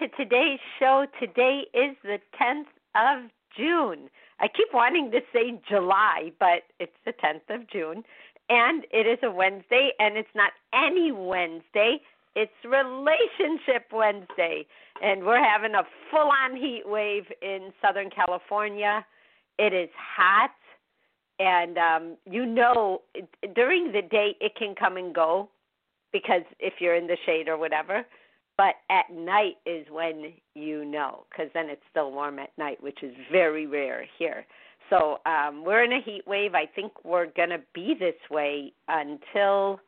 To today's show. Today is the 10th of June. I keep wanting to say July, but it's the 10th of June, and it is a Wednesday, and it's not any Wednesday, it's Relationship Wednesday, and we're having a full on heat wave in Southern California. It is hot, and um, you know, during the day it can come and go because if you're in the shade or whatever. But at night is when you know, because then it's still warm at night, which is very rare here. So um, we're in a heat wave. I think we're going to be this way until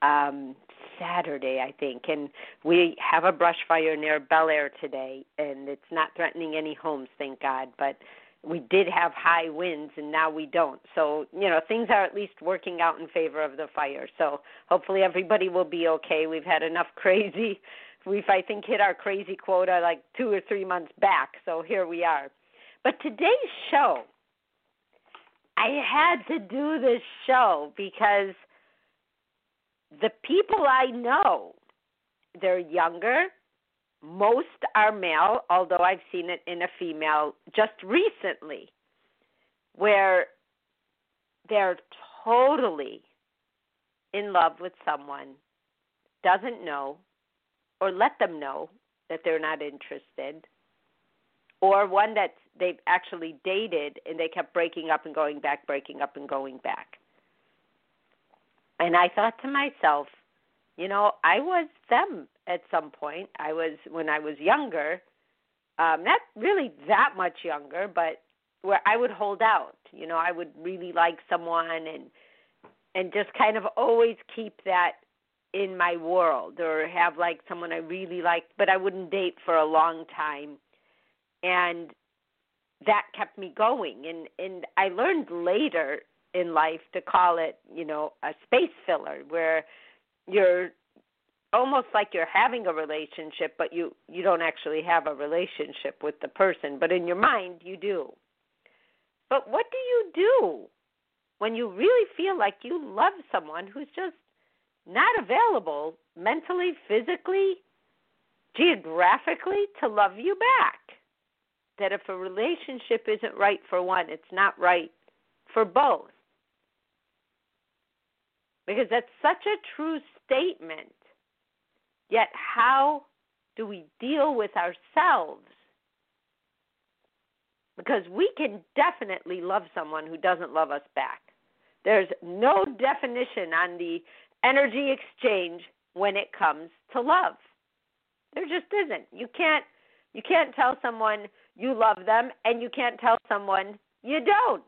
um, Saturday, I think. And we have a brush fire near Bel Air today, and it's not threatening any homes, thank God. But we did have high winds and now we don't. So, you know, things are at least working out in favor of the fire. So, hopefully everybody will be okay. We've had enough crazy. We've I think hit our crazy quota like 2 or 3 months back. So, here we are. But today's show I had to do this show because the people I know they're younger, most are male, although I've seen it in a female just recently, where they're totally in love with someone, doesn't know, or let them know that they're not interested, or one that they've actually dated and they kept breaking up and going back, breaking up and going back. And I thought to myself, you know, I was them at some point. I was when I was younger, um, not really that much younger, but where I would hold out. You know, I would really like someone and and just kind of always keep that in my world or have like someone I really liked, but I wouldn't date for a long time. And that kept me going and and I learned later in life to call it, you know, a space filler where you're almost like you're having a relationship but you you don't actually have a relationship with the person but in your mind you do but what do you do when you really feel like you love someone who's just not available mentally physically geographically to love you back that if a relationship isn't right for one it's not right for both because that's such a true statement Yet, how do we deal with ourselves? Because we can definitely love someone who doesn't love us back. There's no definition on the energy exchange when it comes to love. There just isn't. You can't you can't tell someone you love them and you can't tell someone you don't.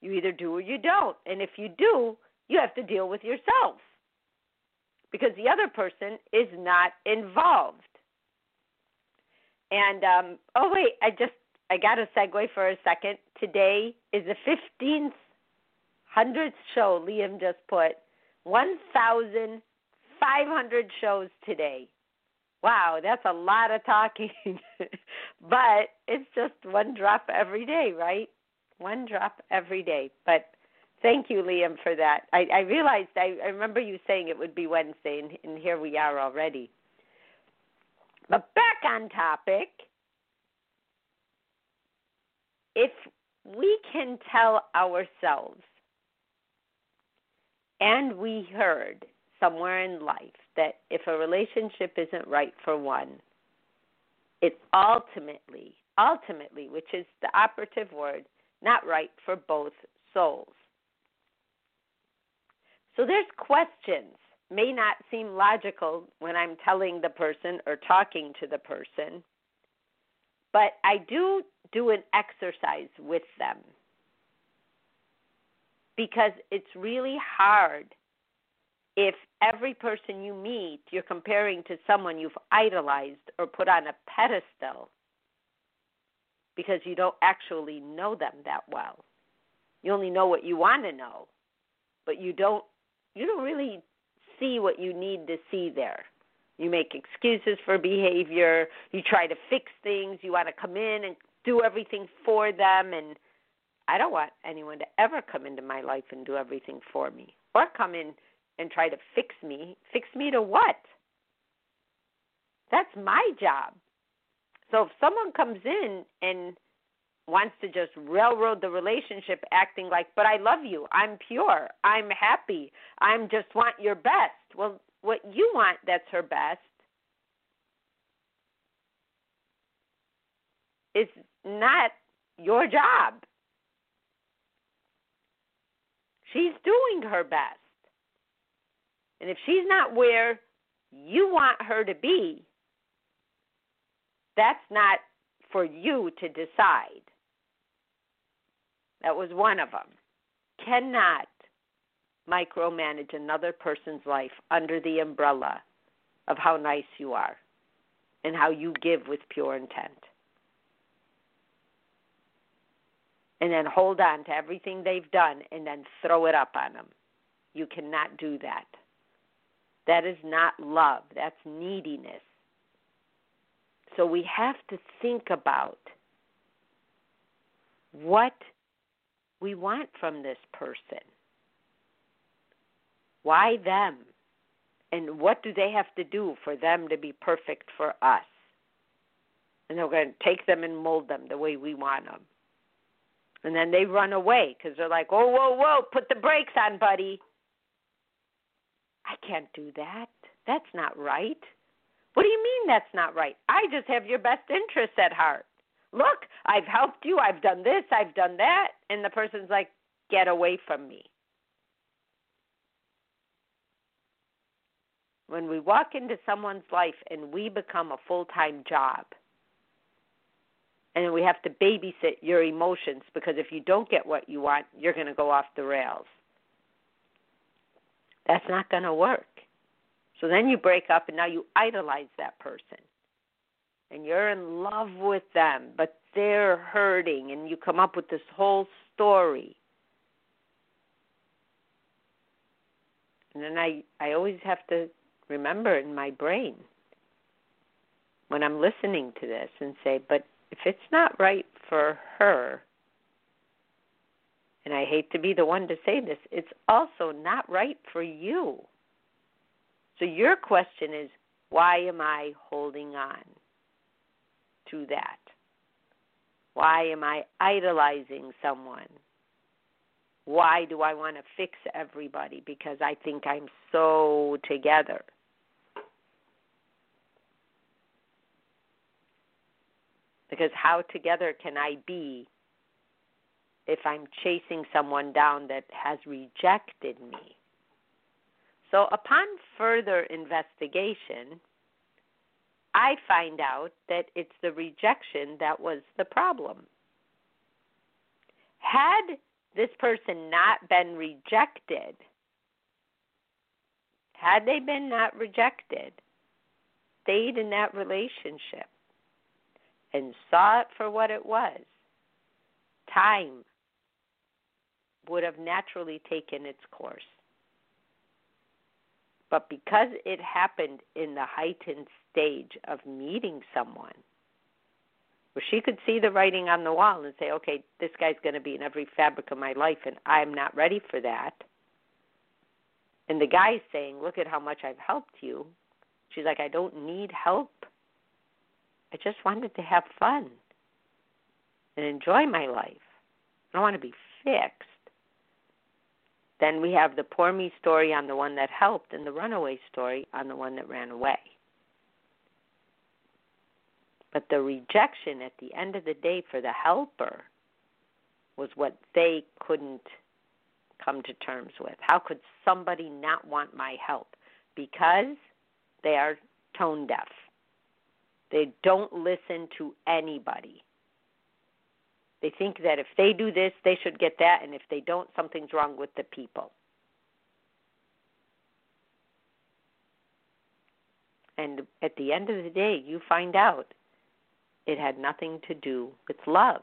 You either do or you don't. And if you do, you have to deal with yourself because the other person is not involved. And um, oh wait, I just I got a segue for a second. Today is the fifteenth hundredth show. Liam just put one thousand five hundred shows today. Wow, that's a lot of talking. but it's just one drop every day, right? One drop every day. But Thank you, Liam, for that. I, I realized I, I remember you saying it would be Wednesday, and, and here we are already. But back on topic, if we can tell ourselves, and we heard somewhere in life that if a relationship isn't right for one, it ultimately, ultimately, which is the operative word, not right for both souls. So there's questions may not seem logical when I'm telling the person or talking to the person, but I do do an exercise with them because it's really hard if every person you meet you're comparing to someone you've idolized or put on a pedestal because you don't actually know them that well. You only know what you want to know, but you don't you don't really see what you need to see there. You make excuses for behavior, you try to fix things, you want to come in and do everything for them and I don't want anyone to ever come into my life and do everything for me or come in and try to fix me. Fix me to what? That's my job. So if someone comes in and wants to just railroad the relationship acting like, but I love you, I'm pure, I'm happy, I'm just want your best. Well, what you want that's her best is not your job. She's doing her best. And if she's not where you want her to be, that's not for you to decide. That was one of them. Cannot micromanage another person's life under the umbrella of how nice you are and how you give with pure intent. And then hold on to everything they've done and then throw it up on them. You cannot do that. That is not love, that's neediness. So we have to think about what we want from this person. Why them? And what do they have to do for them to be perfect for us? And we're going to take them and mold them the way we want them. And then they run away because they're like, oh, whoa, whoa, put the brakes on, buddy. I can't do that. That's not right. What do you mean that's not right? I just have your best interests at heart. Look, I've helped you. I've done this. I've done that. And the person's like, get away from me. When we walk into someone's life and we become a full time job, and we have to babysit your emotions because if you don't get what you want, you're going to go off the rails. That's not going to work. So then you break up and now you idolize that person. And you're in love with them, but they're hurting, and you come up with this whole story. And then I, I always have to remember in my brain when I'm listening to this and say, but if it's not right for her, and I hate to be the one to say this, it's also not right for you. So your question is, why am I holding on to that? Why am I idolizing someone? Why do I want to fix everybody? Because I think I'm so together. Because how together can I be if I'm chasing someone down that has rejected me. So, upon further investigation, I find out that it's the rejection that was the problem. Had this person not been rejected, had they been not rejected, stayed in that relationship and saw it for what it was, time would have naturally taken its course. But because it happened in the heightened stage of meeting someone, where she could see the writing on the wall and say, okay, this guy's going to be in every fabric of my life, and I'm not ready for that. And the guy's saying, look at how much I've helped you. She's like, I don't need help. I just wanted to have fun and enjoy my life. I don't want to be fixed. Then we have the poor me story on the one that helped and the runaway story on the one that ran away. But the rejection at the end of the day for the helper was what they couldn't come to terms with. How could somebody not want my help? because they are tone deaf. They don't listen to anybody. They think that if they do this, they should get that, and if they don't, something's wrong with the people. And at the end of the day, you find out it had nothing to do with love.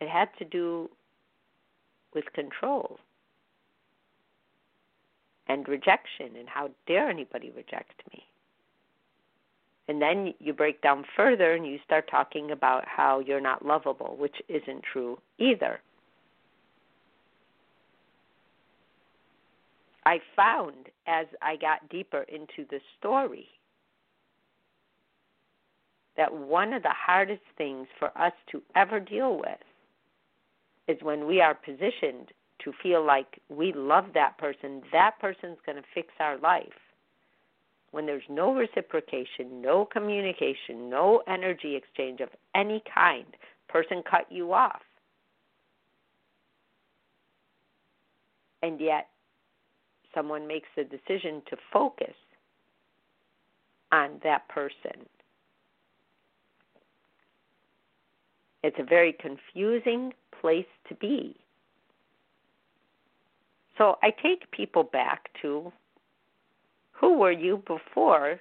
It had to do with control and rejection and how dare anybody reject me. And then you break down further and you start talking about how you're not lovable, which isn't true either. I found as I got deeper into the story that one of the hardest things for us to ever deal with is when we are positioned to feel like we love that person, that person's going to fix our life. When there's no reciprocation, no communication, no energy exchange of any kind, person cut you off. And yet, someone makes the decision to focus on that person. It's a very confusing place to be. So I take people back to who were you before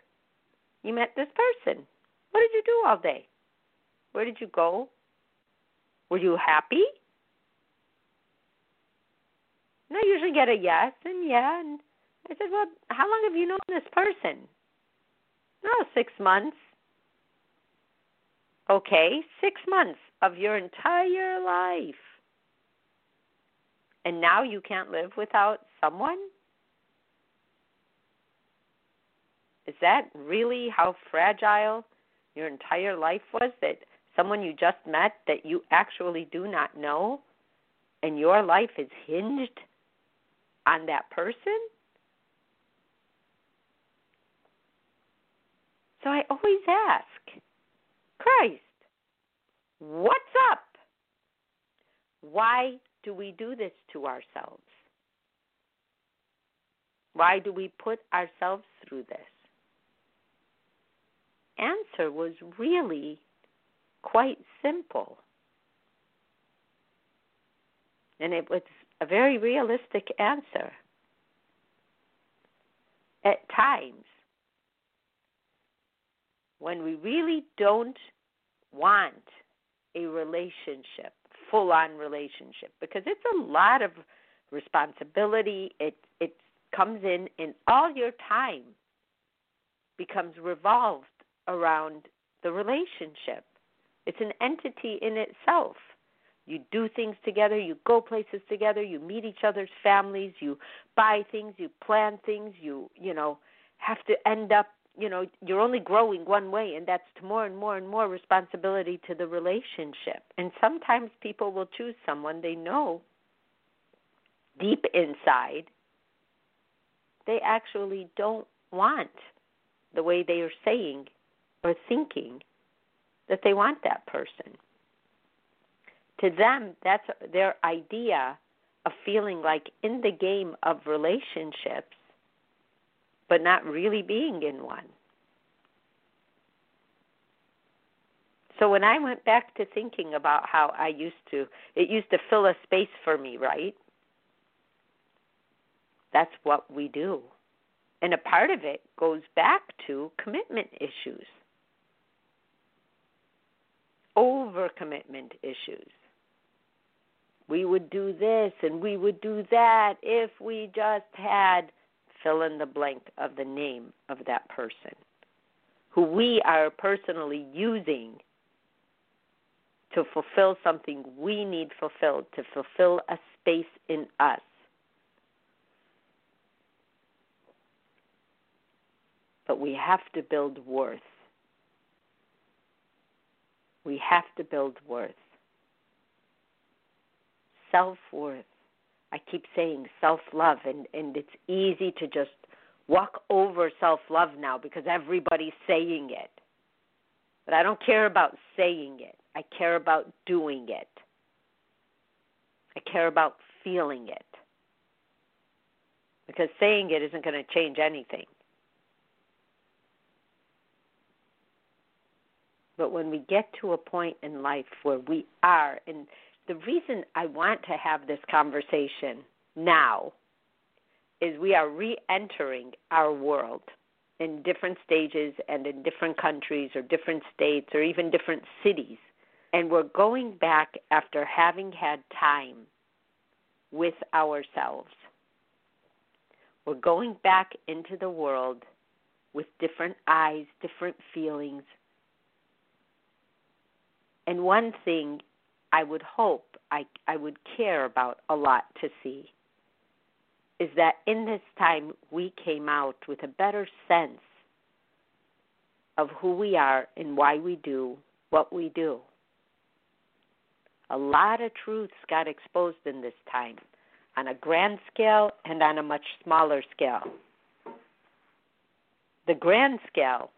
you met this person? What did you do all day? Where did you go? Were you happy? And I usually get a yes and yeah. And I said, Well, how long have you known this person? No, six months. Okay, six months of your entire life. And now you can't live without someone? Is that really how fragile your entire life was? That someone you just met that you actually do not know and your life is hinged on that person? So I always ask, Christ, what's up? Why do we do this to ourselves? Why do we put ourselves through this? Answer was really quite simple. And it was a very realistic answer. At times, when we really don't want a relationship, full on relationship, because it's a lot of responsibility. It it comes in and all your time becomes revolved around the relationship. It's an entity in itself. You do things together, you go places together, you meet each other's families, you buy things, you plan things, you, you know, have to end up, you know, you're only growing one way and that's to more and more and more responsibility to the relationship. And sometimes people will choose someone they know deep inside they actually don't want the way they are saying or thinking that they want that person to them, that's their idea of feeling like in the game of relationships, but not really being in one. So when I went back to thinking about how I used to, it used to fill a space for me, right? That's what we do. And a part of it goes back to commitment issues, overcommitment issues we would do this and we would do that if we just had fill in the blank of the name of that person who we are personally using to fulfill something we need fulfilled, to fulfill a space in us. But we have to build worth. We have to build worth self worth. I keep saying self love, and, and it's easy to just walk over self love now because everybody's saying it. But I don't care about saying it, I care about doing it. I care about feeling it. because saying it isn't going to change anything. But when we get to a point in life where we are, and the reason I want to have this conversation now is we are re entering our world in different stages and in different countries or different states or even different cities. And we're going back after having had time with ourselves. We're going back into the world with different eyes, different feelings. And one thing I would hope I, I would care about a lot to see is that in this time we came out with a better sense of who we are and why we do what we do. A lot of truths got exposed in this time on a grand scale and on a much smaller scale. The grand scale,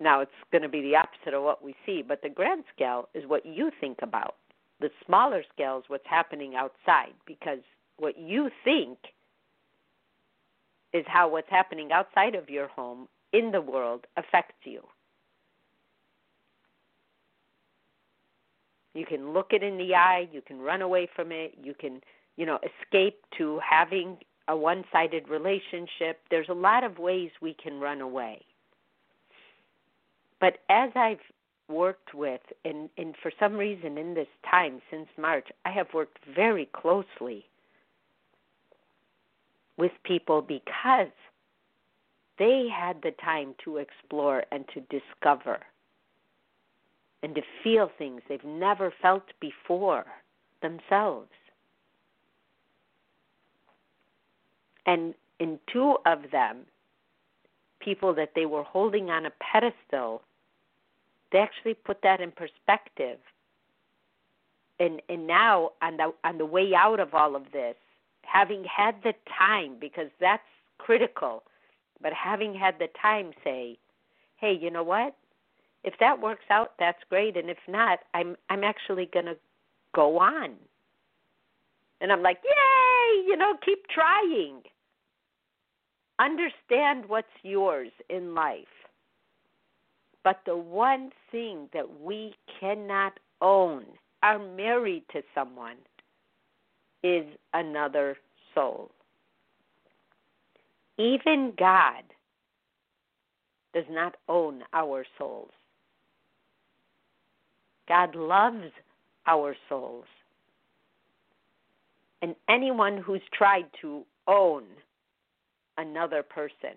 now it's going to be the opposite of what we see, but the grand scale is what you think about. The smaller scale is what's happening outside because what you think is how what's happening outside of your home in the world affects you. You can look it in the eye, you can run away from it, you can, you know, escape to having a one-sided relationship. There's a lot of ways we can run away. But as I've worked with and and for some reason in this time since March, I have worked very closely with people because they had the time to explore and to discover and to feel things they've never felt before themselves. And in two of them, people that they were holding on a pedestal, they actually put that in perspective. And and now on the on the way out of all of this, having had the time, because that's critical, but having had the time say, hey, you know what? If that works out, that's great, and if not, I'm I'm actually to go on. And I'm like, yay, you know, keep trying. Understand what's yours in life. But the one thing that we cannot own, are married to someone, is another soul. Even God does not own our souls. God loves our souls. And anyone who's tried to own another person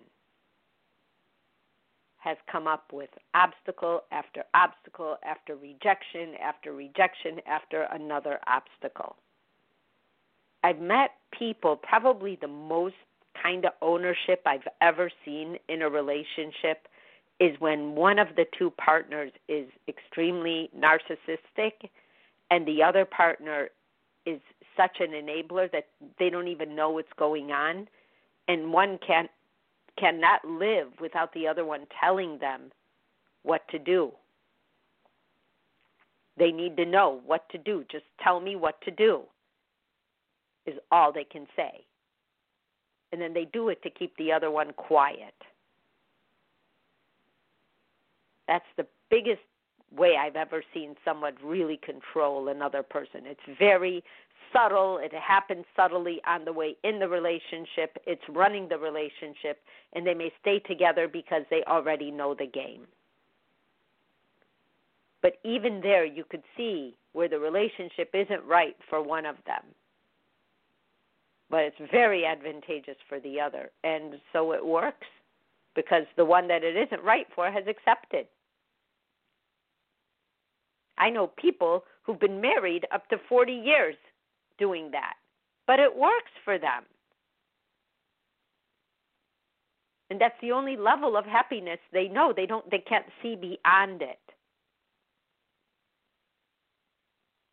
has come up with obstacle after obstacle after rejection after rejection after another obstacle. I've met people, probably the most kind of ownership I've ever seen in a relationship is when one of the two partners is extremely narcissistic and the other partner is such an enabler that they don't even know what's going on and one can cannot live without the other one telling them what to do. They need to know what to do. Just tell me what to do is all they can say. And then they do it to keep the other one quiet. That's the biggest way I've ever seen someone really control another person. It's very subtle. It happens subtly on the way in the relationship. It's running the relationship, and they may stay together because they already know the game. But even there, you could see where the relationship isn't right for one of them but it's very advantageous for the other. And so it works because the one that it isn't right for has accepted. I know people who've been married up to 40 years doing that, but it works for them. And that's the only level of happiness they know. They don't they can't see beyond it.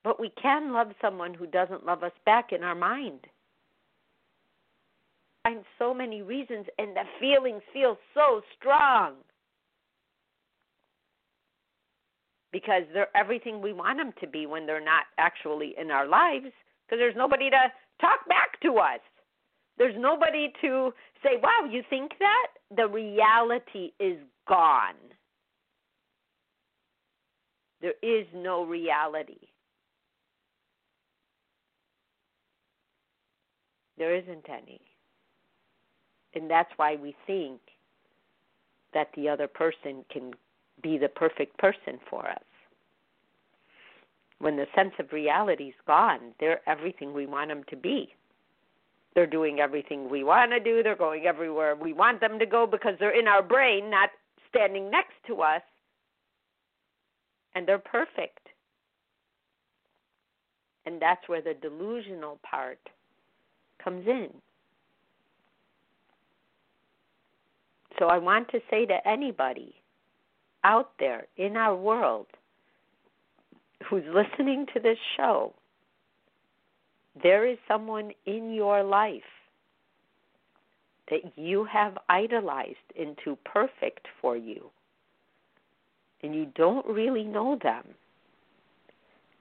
But we can love someone who doesn't love us back in our mind find so many reasons, and the feelings feel so strong because they're everything we want them to be when they're not actually in our lives because there's nobody to talk back to us. There's nobody to say, wow, you think that? The reality is gone. There is no reality. There isn't any. And that's why we think that the other person can be the perfect person for us. When the sense of reality is gone, they're everything we want them to be. They're doing everything we want to do. They're going everywhere we want them to go because they're in our brain, not standing next to us. And they're perfect. And that's where the delusional part comes in. So I want to say to anybody out there in our world who's listening to this show, there is someone in your life that you have idolized into perfect for you, and you don't really know them.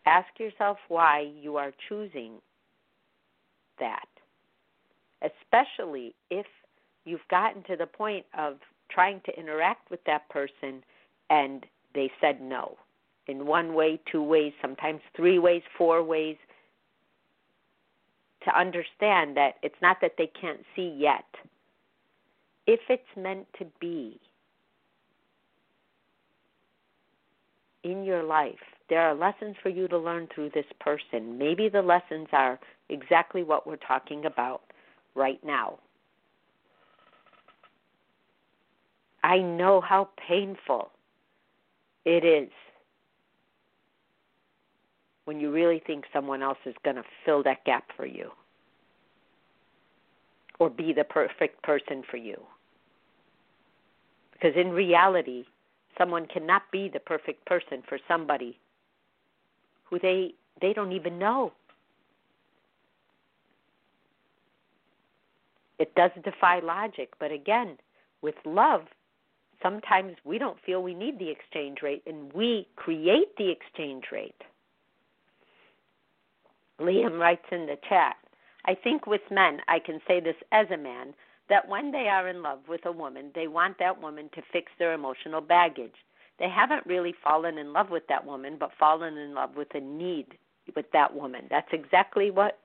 Ask yourself why you are choosing that, especially if you've gotten to the point of trying to interact with that person and they said no in one way, two ways, sometimes three ways, four ways, to understand that it's not that they can't see yet. If it's meant to be in your life, there are lessons for you to learn through this person. Maybe the lessons are exactly what we're talking about right now. I know how painful it is when you really think someone else is going to fill that gap for you or be the perfect person for you. Because in reality, someone cannot be the perfect person for somebody who they they don't even know. It does defy logic, but again, with love, sometimes we don't feel we need the exchange rate and we create the exchange rate. Liam writes in the chat I think with men, I can say this as a man, that when they are in love with a woman, they want that woman to fix their emotional baggage. They haven't really fallen in love with that woman, but fallen in love with a need with that woman. That's exactly what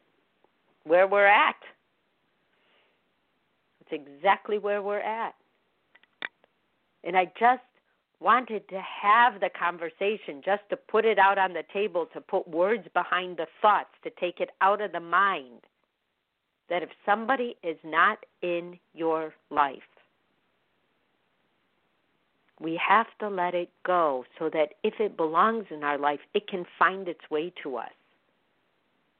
where we're at. It's exactly where we're at. And I just wanted to have the conversation, just to put it out on the table, to put words behind the thoughts, to take it out of the mind. That if somebody is not in your life, we have to let it go so that if it belongs in our life, it can find its way to us.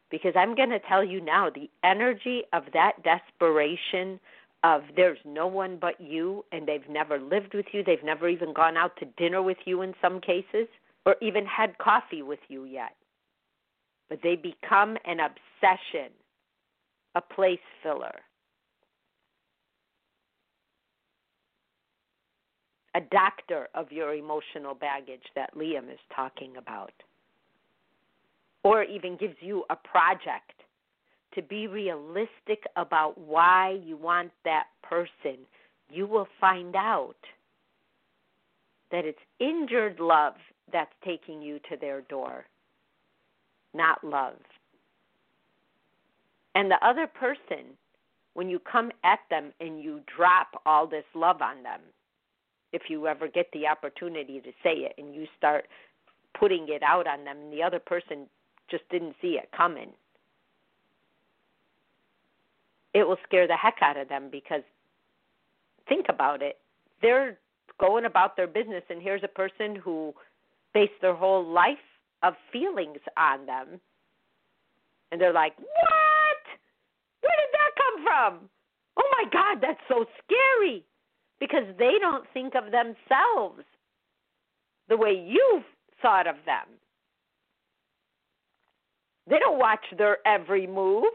Because I'm going to tell you now, the energy of that desperation, of there's no one but you and they've never lived with you, they've never even gone out to dinner with you in some cases, or even had coffee with you yet. But they become an obsession, a place filler. A doctor of your emotional baggage that Liam is talking about. Or even gives you a project to be realistic about why you want that person, you will find out that it's injured love that's taking you to their door, not love. And the other person, when you come at them and you drop all this love on them, if you ever get the opportunity to say it and you start putting it out on them, and the other person just didn't see it coming it will scare the heck out of them because think about it. They're going about their business, and here's a person who based their whole life of feelings on them. And they're like, What? Where did that come from? Oh my God, that's so scary. Because they don't think of themselves the way you've thought of them. They don't watch their every move.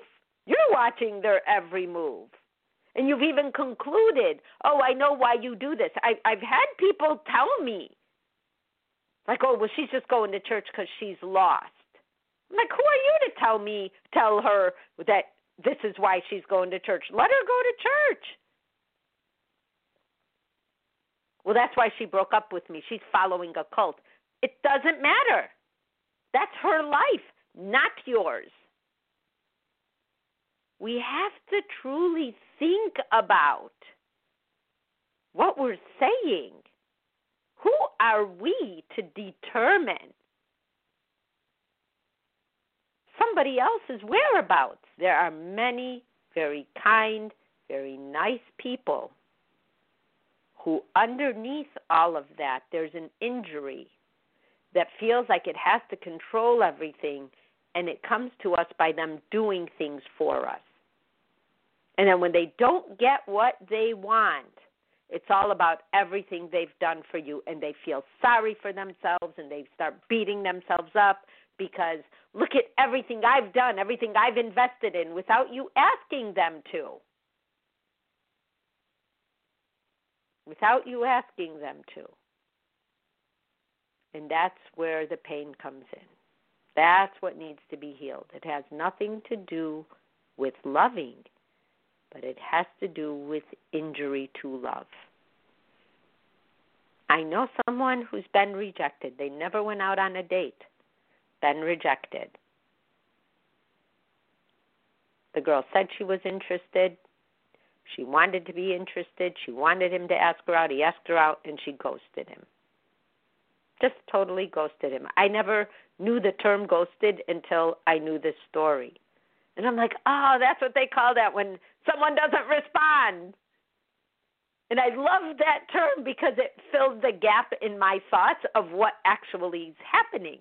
You're watching their every move. And you've even concluded, oh, I know why you do this. I, I've had people tell me, like, oh, well, she's just going to church because she's lost. I'm like, who are you to tell me, tell her that this is why she's going to church. Let her go to church. Well, that's why she broke up with me. She's following a cult. It doesn't matter. That's her life, not yours. We have to truly think about what we're saying. Who are we to determine somebody else's whereabouts? There are many very kind, very nice people who, underneath all of that, there's an injury that feels like it has to control everything, and it comes to us by them doing things for us. And then when they don't get what they want, it's all about everything they've done for you, and they feel sorry for themselves and they start beating themselves up because look at everything I've done, everything I've invested in without you asking them to. Without you asking them to. And that's where the pain comes in. That's what needs to be healed. It has nothing to do with loving, but it has to do with injury to love. I know someone who's been rejected. They never went out on a date, been rejected. The girl said she was interested. She wanted to be interested. She wanted him to ask her out. He asked her out, and she ghosted him just totally ghosted him. I never knew the term ghosted until I knew this story. And I'm like, oh, that's what they call that when someone doesn't respond. And I love that term because it filled the gap in my thoughts of what actually is happening.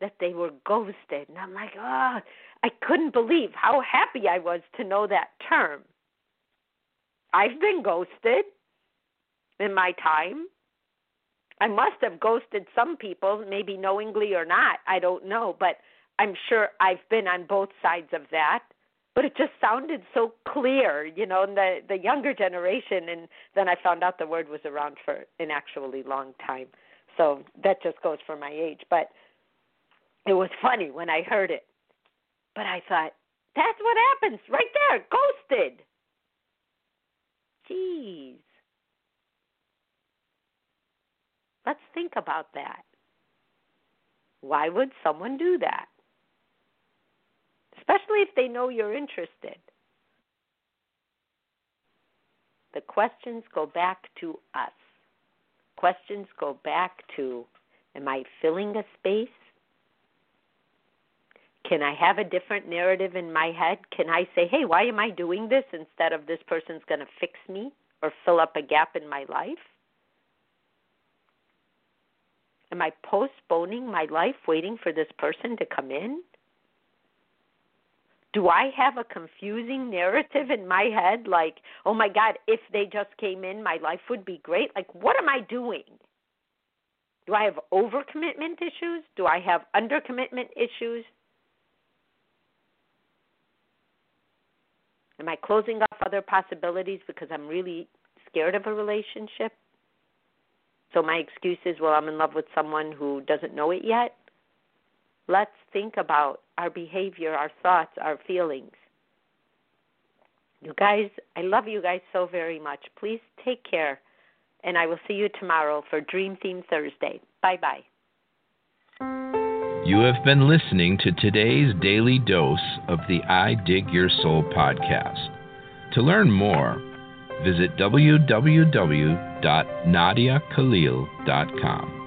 That they were ghosted. And I'm like, oh, I couldn't believe how happy I was to know that term. I've been ghosted in my time. I must have ghosted some people, maybe knowingly or not. I don't know, but I'm sure I've been on both sides of that. But it just sounded so clear, you know, in the the younger generation. And then I found out the word was around for an actually long time. So that just goes for my age. But it was funny when I heard it. But I thought, that's what happens right there, ghosted. Jeez. Let's think about that. Why would someone do that? Especially if they know you're interested. The questions go back to us. Questions go back to Am I filling a space? Can I have a different narrative in my head? Can I say, hey, why am I doing this instead of this person's going to fix me or fill up a gap in my life? Am I postponing my life waiting for this person to come in? Do I have a confusing narrative in my head like, oh my God, if they just came in, my life would be great? Like, what am I doing? Do I have overcommitment issues? Do I have undercommitment issues? Am I closing off other possibilities because I'm really scared of a relationship? So my excuse is, well, I'm in love with someone who doesn't know it yet. Let's think about our behavior, our thoughts, our feelings. You guys, I love you guys so very much. Please take care. And I will see you tomorrow for Dream Theme Thursday. Bye bye. You have been listening to today's daily dose of the I Dig Your Soul podcast. To learn more, visit www.nadiakhalil.com.